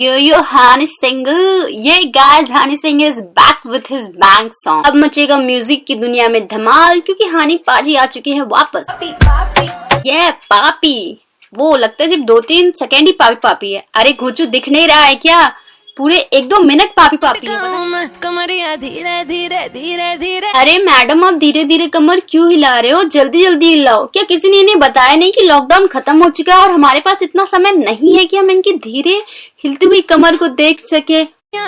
Yo यो Hani Singh ये guys Honey Singh is back with his bank song अब मचेगा music की दुनिया में धमाल क्योंकि हानी पाजी आ चुकी है वापस। पापी, पापी। ये पापी वो लगता है सिर्फ़ दो तीन सेकेंड ही पापी पापी है। अरे घोचू दिख नहीं रहा है क्या? पूरे एक दो मिनट पापी पापी है? कमरिया धीरे धीरे धीरे धीरे। अरे मैडम आप धीरे धीरे कमर क्यों हिला रहे हो? जल्दी जल्दी हिलाओ। क्या किसी ने इन्हें बताया नहीं कि लॉकडाउन खत्म हो चुका है और हमारे पास इतना समय नहीं है कि हम इनकी धीरे हिलती हुई कमर को देख सके?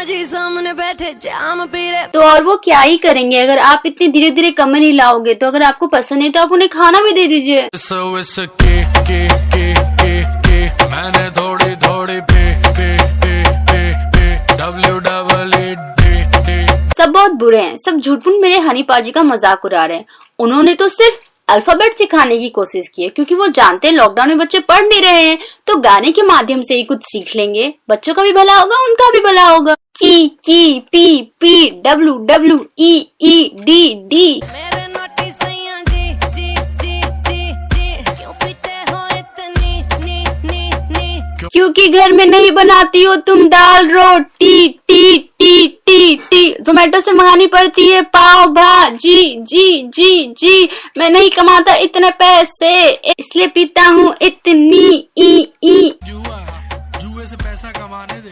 जी सामने बैठे जाम पी रहे। तो और वो क्या ही करेंगे? अगर आप इतनी धीरे धीरे कमर हिलाओगे तो अगर आपको पसंद है तो आप उन्हें खाना भी दे दीजिए। सब बहुत बुरे हैं। सब झूठपुन मेरे हनी पाजी का मज़ाक उड़ा रहे हैं। उन्होंने तो सिर्फ़ अल्फ़ाबेट सिखाने की कोशिश की है, क्योंकि वो जानते हैं लॉकडाउन में बच्चे पढ़ नहीं रहे हैं तो गाने के माध्यम से ही कुछ सीख लेंगे। बच्चों का भी भला होगा, उनका भी भला होगा। की की, P P W W E E, D D. क्योंकि घर में नहीं बनाती हो तुम दाल रोटी T T T T. Zomato से मंगानी पड़ती है पाव भाजी। जी जी जी। मैं नहीं कमाता इतने पैसे इसलिए पीता हूँ इतनी ई ई। जुआ जुए से पैसा कमाने दे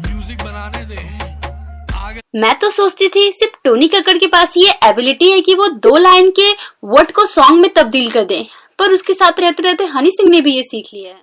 म्यूज़िक बनाने दे। मैं तो सोचती थी सिर्फ़ टोनी कक्कड़ के पास ये एबिलिटी है कि वो दो लाइन के वर्ड को सॉन्ग में तब्दील कर दे पर उसके साथ रहते रहते हनी सिंह ने भी ये सीख लिया है।